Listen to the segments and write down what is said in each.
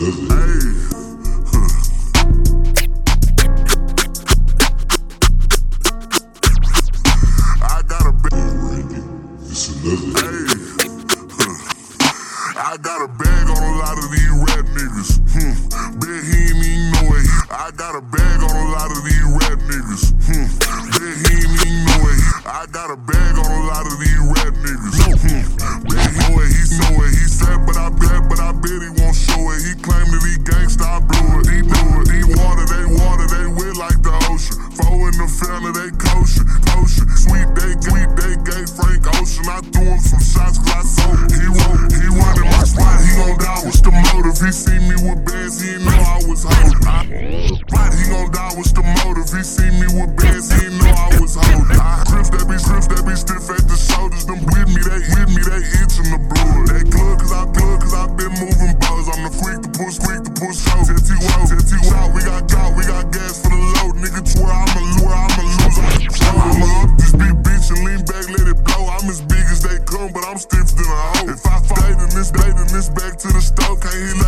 I got a bag. It's another. Hey. I got a bag on a lot of these He see me with bands, he know I was holding. He gon' die. What's the motive? He see me with bands, he know I was holding. Grips that be grips that be stiff at the shoulders. Them with me, they with me, they itching the blood. They glug cause I plug cause I been moving balls. I'm the freak to push, quick to push show. Tetty wow, tetty wow, we got got, we got gas for the load. Nigga swear I'm a lure, I'm a loser. I'm up this big bitch and lean back, let it blow. I'm as big as they come, but I'm stiff than a hoe. If I fight in this, bait in this back to the stove, can't hit late,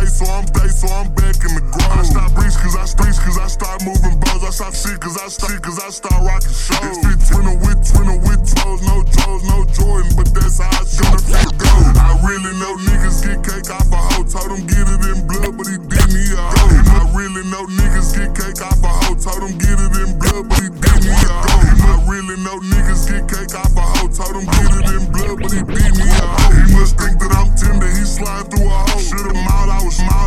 cause I shit cause I start rocking shows. It's twinner with twinner with toes, no toes, no Jordan, but that's how I gonna fit go. I really know niggas get cake off a hoe, told him get it in blood, but he didn't, he a hoe. I really know niggas get cake off a hoe, told him get it in blood, but he didn't, he a hoe. I really know niggas get cake off a hoe, told him get it in blood, but he didn't, he a hoe. He must think that I'm tender, he slide through a hole. Should've mild, I was mild,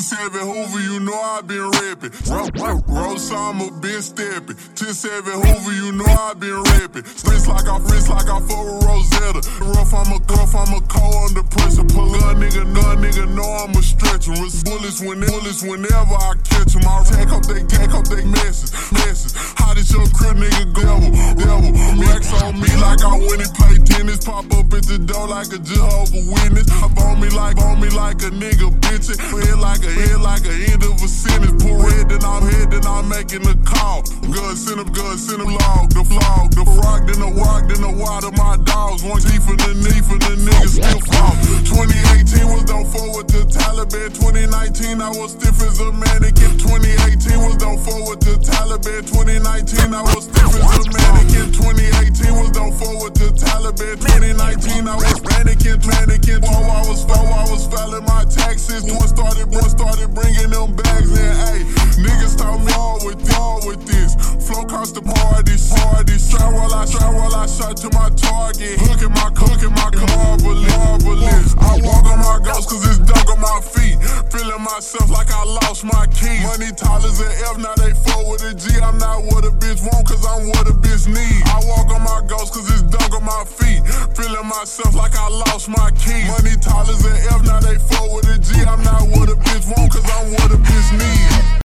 stepping. 10-7 Hoover, you know I been rapping. Rosama been stepping. 10-7 Hoover, you know I been rapping. Wrist like I wrist like I fuck with Rosetta. Rough, I'm a rough, I'm a cold under pressure. Pull a nigga, no nigga, know I'm a stretcher. With bullets when bullets whenever I catch them. I take up they take up they messes, messes. How this your crib nigga devil, devil. Max on me like I went and. Pop up at the door like a Jehovah Witness. Up on me like on me like a nigga bitch. Head like a head like a end of a sentence. Pull red, then I'm head, then I'm making a call. Good, send him, good, send him log. The flog, the frog, then the walk, then the water. My dogs, one teeth for the knee for the niggas still fall. 2018 was done forward to Taliban. 2019 I was stiff as a mannequin. 2018 was done forward to Taliban. 2019 I was stiff as a mannequin. 2018 was done forward to Taliban. 2019 I was mannequin, mannequin. While I was while I was filing my taxes. One started, one started bringing them bags in. Hey, niggas taught me all with all with this. Flow cost the parties, parties. Try while I try while I shot to my target. Hooking my cooking keys. Money as an F, now they four with a G. I'm not what a bitch want cause I'm what a bitch need. I walk on my ghost cause it's dug on my feet. Feeling myself like I lost my keys. Money tall as an F, now they four with a G. I'm not what a bitch want cause I'm what a bitch need.